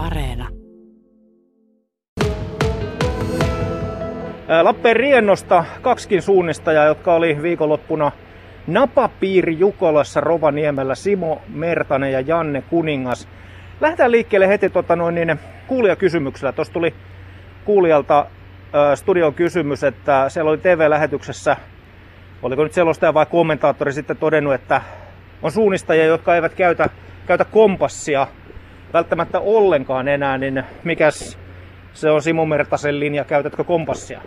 Areena. Lappeen Riennosta kaksikin suunnistajaa, jotka oli viikonloppuna Napapiiri Jukolassa Rovaniemellä Simo Mertanen ja Janne Kuningas. Lähdetään liikkeelle heti tota noin, niin kuulijakysymyksellä. Tuossa tuli kuulijalta studion kysymys, että siellä oli TV-lähetyksessä, oliko nyt selostaja vai kommentaattori sitten todennut, että on suunnistajia, jotka eivät käytä, käytä kompassia välttämättä ollenkaan enää, niin mikäs se on Simo Mertasen linja, käytätkö kompassia?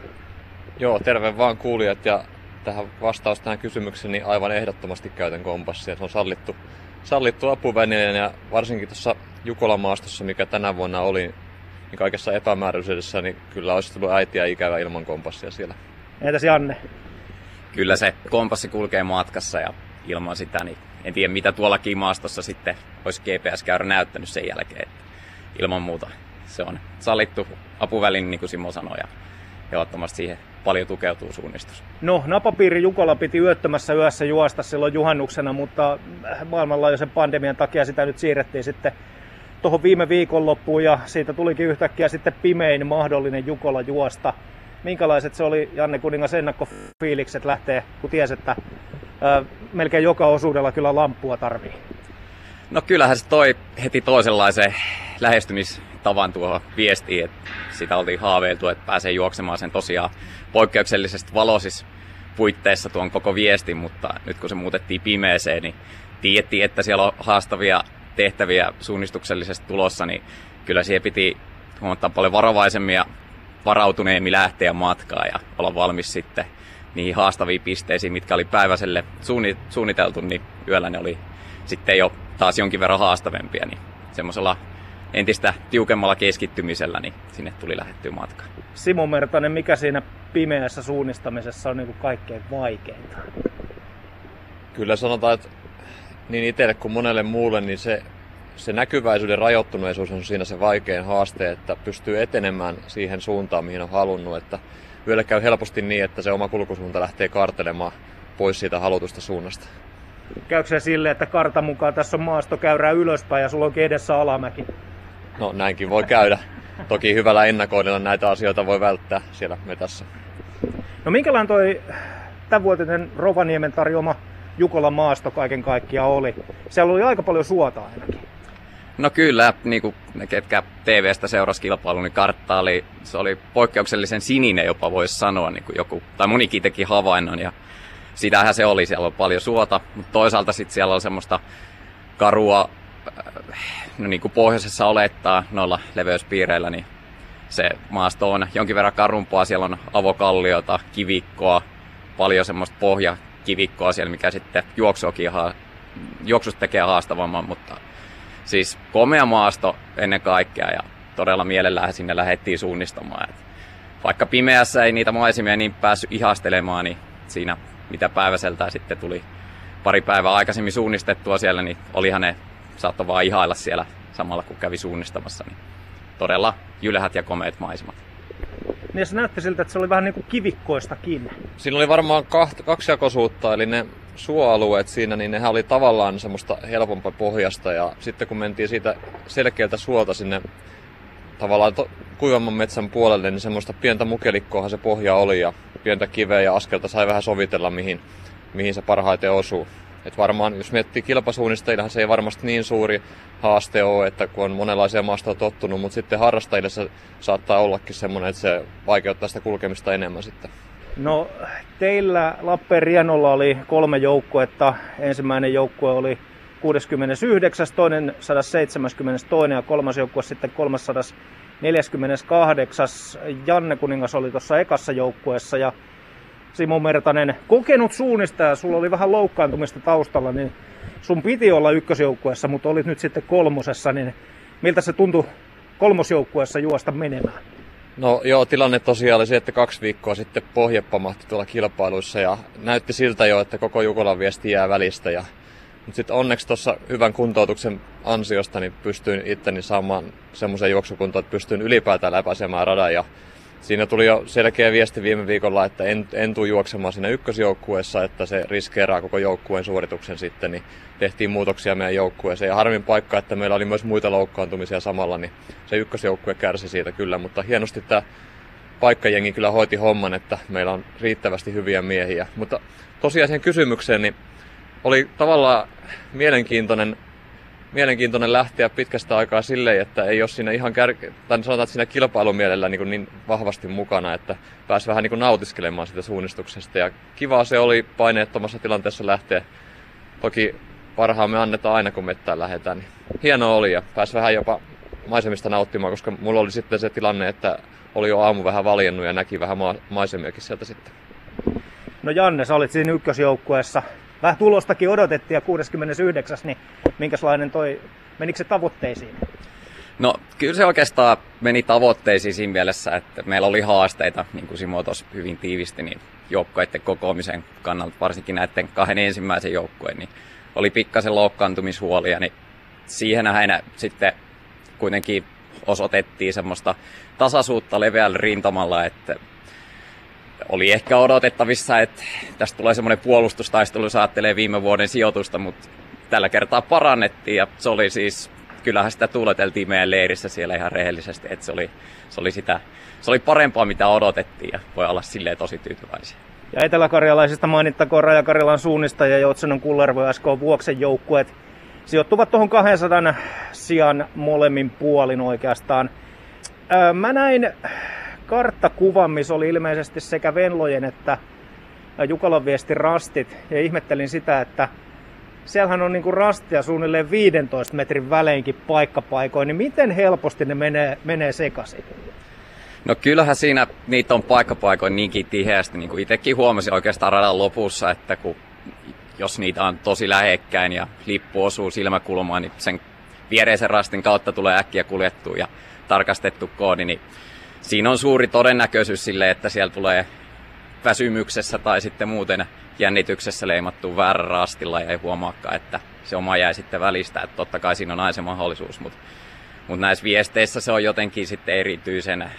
Joo, terve vaan kuulijat ja tähän vastaus tähän kysymykseen, niin aivan ehdottomasti käytän kompassia. Se on sallittu, sallittu apuvälineen ja varsinkin tuossa Jukolan maastossa, mikä tänä vuonna oli, niin kaikessa epämääräisyydessä, niin kyllä olisi tullut äitiä ikävä ilman kompassia siellä. Entäs Janne? Kyllä se kompassi kulkee matkassa ja ilman sitä, niin en tiedä mitä tuolla maastossa sitten olisi GPS-käyrä näyttänyt sen jälkeen. Että ilman muuta se on sallittu apuvälin, niin kuin Simo sanoi, ja ehdottomasti siihen paljon tukeutuu suunnistus. No, napapiiri Jukola piti yöttömässä yössä juosta silloin juhannuksena, mutta maailmanlaajuisen pandemian takia sitä nyt siirrettiin sitten tuohon viime viikonloppuun ja siitä tulikin yhtäkkiä sitten pimein mahdollinen Jukola juosta. Minkälaiset se oli Janne Kuningas ennakkofiilikset lähtee, kun tiesi, että melkein joka osuudella kyllä lampua tarvii? No kyllähän se toi heti toisenlaisen lähestymistavan tuohon viestiin, että sitä oltiin haaveiltu, että pääsee juoksemaan sen tosiaan poikkeuksellisesti valoisissa puitteissa tuon koko viestin, mutta nyt kun se muutettiin pimeeseen, niin tiedettiin, että siellä on haastavia tehtäviä suunnistuksellisesti tulossa, niin kyllä siihen piti huomattavasti paljon varovaisemmin ja varautuneemmin lähteä matkaan ja olla valmis sitten niihin haastaviin pisteisiin, mitkä oli päiväiselle suunniteltu, niin yöllä ne oli sitten jo taas jonkin verran haastavempia, niin semmoisella entistä tiukemmalla keskittymisellä, niin sinne tuli lähettyä matkaan. Simo Mertanen, mikä siinä pimeässä suunnistamisessa on niin kuin kaikkein vaikeinta? Kyllä sanotaan, että niin itselle kuin monelle muulle, niin se, se näkyväisyyden rajoittuneisuus on siinä se vaikein haaste, että pystyy etenemään siihen suuntaan, mihin on halunnut. Että yöllä käy helposti niin, että se oma kulkusuunta lähtee kartelemaan pois siitä halutusta suunnasta. Käykö se sille, että karta mukaan tässä on maasto käyrää ylöspäin ja sulla onkin edessä alamäki? No näinkin voi käydä. Toki hyvällä ennakoinnilla näitä asioita voi välttää siellä metässä. No minkälainen toi tämänvuotinen Rovaniemen tarjoama Jukolan maasto kaiken kaikkiaan oli? Siellä oli aika paljon suota ainakin. No kyllä, niin kuin ne ketkä TV-stä seurasi kilpailun, niin kartta oli, se oli poikkeuksellisen sininen jopa voisi sanoa, niin kuin joku, tai monikin teki havainnon ja sitähän se oli, siellä on paljon suota, mutta toisaalta sitten siellä on semmoista karua, äh, no niin kuin pohjoisessa olettaa noilla leveyspiireillä, niin se maasto on jonkin verran karumpaa, siellä on avokalliota, kivikkoa, paljon semmoista pohjakivikkoa siellä, mikä sitten juoksuakin ha- juoksusta tekee haastavamman, mutta siis komea maasto ennen kaikkea ja todella mielellään sinne lähdettiin suunnistamaan. Et vaikka pimeässä ei niitä maisemia niin päässyt ihastelemaan, niin siinä mitä päiväseltään sitten tuli pari päivää aikaisemmin suunnistettua siellä, niin olihan ne saattoi vaan ihailla siellä samalla kun kävi suunnistamassa. Niin todella jylhät ja komeet maisemat. Niin se näytti siltä, että se oli vähän niin kuin kivikkoistakin. Siinä oli varmaan kaksi kaksijakoisuutta, eli ne suoalueet siinä, niin nehän oli tavallaan semmoista helpompaa pohjasta. Ja sitten kun mentiin siitä selkeältä suolta sinne tavallaan to, kuivamman metsän puolelle, niin semmoista pientä mukelikkoahan se pohja oli ja pientä kiveä ja askelta sai vähän sovitella, mihin, mihin se parhaiten osuu. Et varmaan, jos miettii kilpasuunnistajilla, se ei varmasti niin suuri haaste ole, että kun on monenlaisia maastoja tottunut, mutta sitten harrastajille se saattaa ollakin semmoinen, että se vaikeuttaa sitä kulkemista enemmän sitten. No teillä Lappeen Rienolla oli kolme joukkuetta. Ensimmäinen joukkue oli 69, toinen 172 ja kolmas joukkue sitten 348. Janne Kuningas oli tuossa ekassa joukkueessa ja Simo Mertanen, kokenut suunnistaja, sulla oli vähän loukkaantumista taustalla, niin sun piti olla ykkösjoukkueessa, mutta olit nyt sitten kolmosessa, niin miltä se tuntui kolmosjoukkueessa juosta menemään? No joo, tilanne tosiaan oli se, että kaksi viikkoa sitten pohje pamahti tuolla kilpailuissa ja näytti siltä jo, että koko Jukolan viesti jää välistä. Ja, mutta sitten onneksi tuossa hyvän kuntoutuksen ansiosta niin pystyin itteni saamaan semmoisen juoksukuntoon, että pystyin ylipäätään läpäisemään radan ja siinä tuli jo selkeä viesti viime viikolla, että en, en tule juoksemaan siinä ykkösjoukkueessa, että se riskeeraa koko joukkueen suorituksen sitten, niin tehtiin muutoksia meidän joukkueeseen. Ja harmin paikka, että meillä oli myös muita loukkaantumisia samalla, niin se ykkösjoukkue kärsi siitä kyllä, mutta hienosti tämä paikkajengi kyllä hoiti homman, että meillä on riittävästi hyviä miehiä. Mutta tosiaan siihen kysymykseen, niin oli tavallaan mielenkiintoinen mielenkiintoinen lähteä pitkästä aikaa silleen, että ei ole siinä ihan kär... tai sanotaan, että siinä kilpailumielellä niin, niin vahvasti mukana, että pääsi vähän niin nautiskelemaan sitä suunnistuksesta. Ja kivaa se oli paineettomassa tilanteessa lähteä. Toki parhaamme annetaan aina, kun mettään lähdetään. Niin hienoa oli ja pääsi vähän jopa maisemista nauttimaan, koska mulla oli sitten se tilanne, että oli jo aamu vähän valjennut ja näki vähän ma- maisemiakin sieltä sitten. No Janne, sä olit siinä ykkösjoukkueessa vähän tulostakin odotettiin ja 69, niin minkälainen toi, menikö se tavoitteisiin? No kyllä se oikeastaan meni tavoitteisiin siinä mielessä, että meillä oli haasteita, niin kuin Simo tuossa hyvin tiivisti, niin joukkueiden kokoamisen kannalta, varsinkin näiden kahden ensimmäisen joukkueen, niin oli pikkasen loukkaantumishuolia, niin siihen nähden sitten kuitenkin osoitettiin semmoista tasaisuutta leveällä rintamalla, että oli ehkä odotettavissa, että tästä tulee semmoinen puolustustaistelu, jos ajattelee viime vuoden sijoitusta, mutta tällä kertaa parannettiin ja se oli siis, kyllähän sitä tuuleteltiin meidän leirissä siellä ihan rehellisesti, että se oli, se oli, sitä, se oli parempaa mitä odotettiin ja voi olla silleen tosi tyytyväisiä. Ja eteläkarjalaisista mainittakoon Rajakarjalan suunnista ja Joutsenon Kullervo SK Vuoksen joukkueet sijoittuvat tuohon 200 sijan molemmin puolin oikeastaan. Mä näin karttakuvan, missä oli ilmeisesti sekä Venlojen että Jukalan viesti rastit. Ja ihmettelin sitä, että siellähän on niinku rastia suunnilleen 15 metrin väleinkin paikkapaikoin, niin miten helposti ne menee, menee sekaisin? No kyllähän siinä niitä on paikkapaikoin niinkin tiheästi, niin kuin itsekin huomasin oikeastaan radan lopussa, että kun, jos niitä on tosi lähekkäin ja lippu osuu silmäkulmaan, niin sen viereisen rastin kautta tulee äkkiä kuljettu ja tarkastettu koodi, niin siinä on suuri todennäköisyys sille, että siellä tulee väsymyksessä tai sitten muuten jännityksessä leimattu väärä rastilla ja ei huomaakaan, että se oma jäi sitten välistä. Että totta kai siinä on aina se mahdollisuus, mutta, mutta näissä viesteissä se on jotenkin sitten erityisen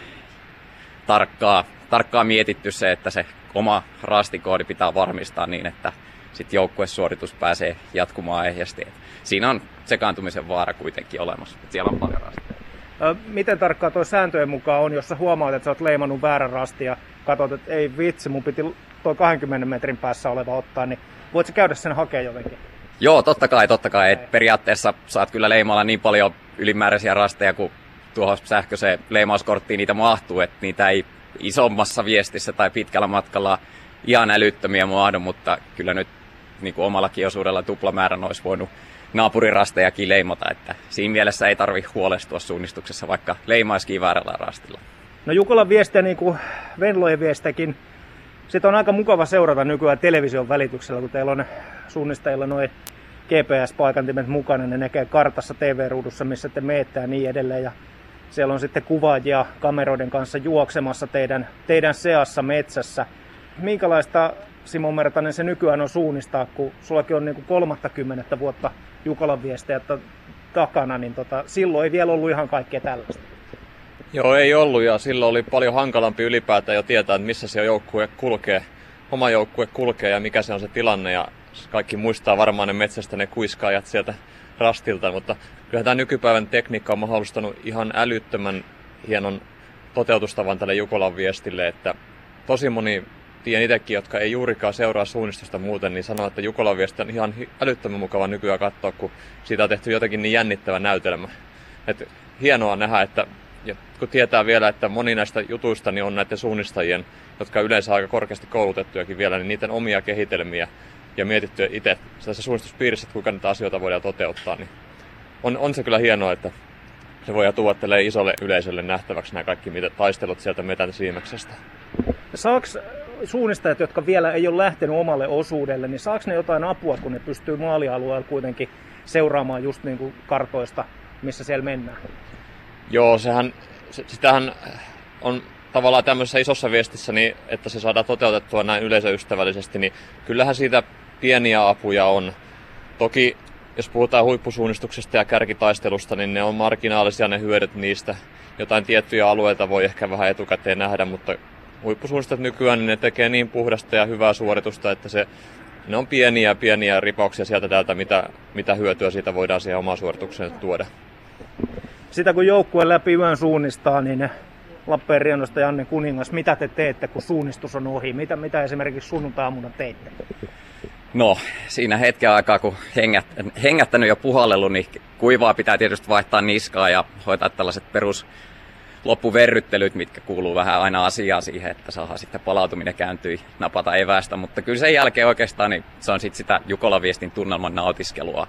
tarkkaa, tarkkaa mietitty se, että se oma rastikoodi pitää varmistaa niin, että sitten joukkuesuoritus pääsee jatkumaan ehjästi. Siinä on sekaantumisen vaara kuitenkin olemassa. Siellä on paljon rastia. Miten tarkkaa tuo sääntöjen mukaan on, jos sä huomaat, että sä oot leimannut väärän rastin ja katsot, että ei vitsi, mun piti tuo 20 metrin päässä oleva ottaa, niin voit sä käydä sen hakea jotenkin? Joo, totta kai, totta kai. Et periaatteessa saat kyllä leimalla niin paljon ylimääräisiä rasteja, kuin tuohon sähköiseen leimauskorttiin niitä mahtuu, että niitä ei isommassa viestissä tai pitkällä matkalla ihan älyttömiä mahdu, mutta kyllä nyt niin kuin omallakin osuudella tuplamäärän olisi voinut naapurirastejakin leimata, että siinä mielessä ei tarvi huolestua suunnistuksessa, vaikka leimaisikin väärällä rastilla. No Jukolan viestiä, niin kuin Venlojen viestekin, sitä on aika mukava seurata nykyään television välityksellä, kun teillä on suunnistajilla noin GPS-paikantimet mukana, ne näkee kartassa TV-ruudussa, missä te meette ja niin edelleen. Ja siellä on sitten kuvaajia kameroiden kanssa juoksemassa teidän, teidän seassa metsässä. Minkälaista Simo Mertanen se nykyään on suunnistaa, kun sullakin on niin kuin 30 vuotta Jukolan viestejä takana, niin tota, silloin ei vielä ollut ihan kaikkea tällaista. Joo, ei ollut ja silloin oli paljon hankalampi ylipäätään jo tietää, että missä se joukkue kulkee, oma joukkue kulkee ja mikä se on se tilanne. Ja kaikki muistaa varmaan ne metsästä ne kuiskaajat sieltä rastilta, mutta kyllä tämä nykypäivän tekniikka on mahdollistanut ihan älyttömän hienon toteutustavan tälle Jukolan viestille, että tosi moni tiedän itsekin, jotka ei juurikaan seuraa suunnistusta muuten, niin sanoo, että Jukolan viesti on ihan älyttömän mukava nykyään katsoa, kun siitä on tehty jotenkin niin jännittävä näytelmä. Et hienoa nähdä, että ja kun tietää vielä, että moni näistä jutuista niin on näiden suunnistajien, jotka yleensä aika korkeasti koulutettujakin vielä, niin niiden omia kehitelmiä ja mietitty itse tässä suunnistuspiirissä, että kuinka näitä asioita voidaan toteuttaa, niin on, on se kyllä hienoa, että se voi tuoda isolle yleisölle nähtäväksi nämä kaikki mitä taistelut sieltä metän siimeksestä. Saaks suunnistajat, jotka vielä ei ole lähtenyt omalle osuudelle, niin saako ne jotain apua, kun ne pystyy maalialueella kuitenkin seuraamaan just niin kuin kartoista, missä siellä mennään? Joo, sehän, sitähän on tavallaan tämmöisessä isossa viestissä, niin, että se saadaan toteutettua näin yleisöystävällisesti, niin kyllähän siitä pieniä apuja on. Toki jos puhutaan huippusuunnistuksesta ja kärkitaistelusta, niin ne on marginaalisia ne hyödyt niistä. Jotain tiettyjä alueita voi ehkä vähän etukäteen nähdä, mutta huippusuunnistajat nykyään niin ne tekee niin puhdasta ja hyvää suoritusta, että se, ne on pieniä pieniä ripauksia sieltä täältä, mitä, mitä hyötyä siitä voidaan siihen omaan suoritukseen tuoda. Sitä kun joukkue läpi yön suunnistaa, niin Lappeenriennosta Janne Kuningas, mitä te teette, kun suunnistus on ohi? Mitä, mitä esimerkiksi sunnuntaamuna teitte? No, siinä hetken aikaa, kun hengät, hengättänyt ja puhallellut, niin kuivaa pitää tietysti vaihtaa niskaa ja hoitaa tällaiset perus loppuverryttelyt, mitkä kuuluu vähän aina asiaa siihen, että saadaan sitten palautuminen kääntyi napata evästä. Mutta kyllä sen jälkeen oikeastaan niin se on sitten sitä Jukola-viestin tunnelman nautiskelua.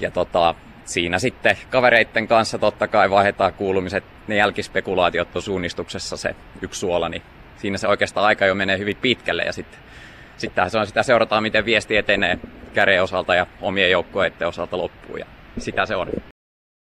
Ja tota, siinä sitten kavereitten kanssa totta kai vaihdetaan kuulumiset, ne jälkispekulaatiot on suunnistuksessa se yksi suola, niin siinä se oikeastaan aika jo menee hyvin pitkälle ja sitten sittenhän se on sitä seurataan, miten viesti etenee kärjen osalta ja omien joukkueiden osalta loppuun ja sitä se on.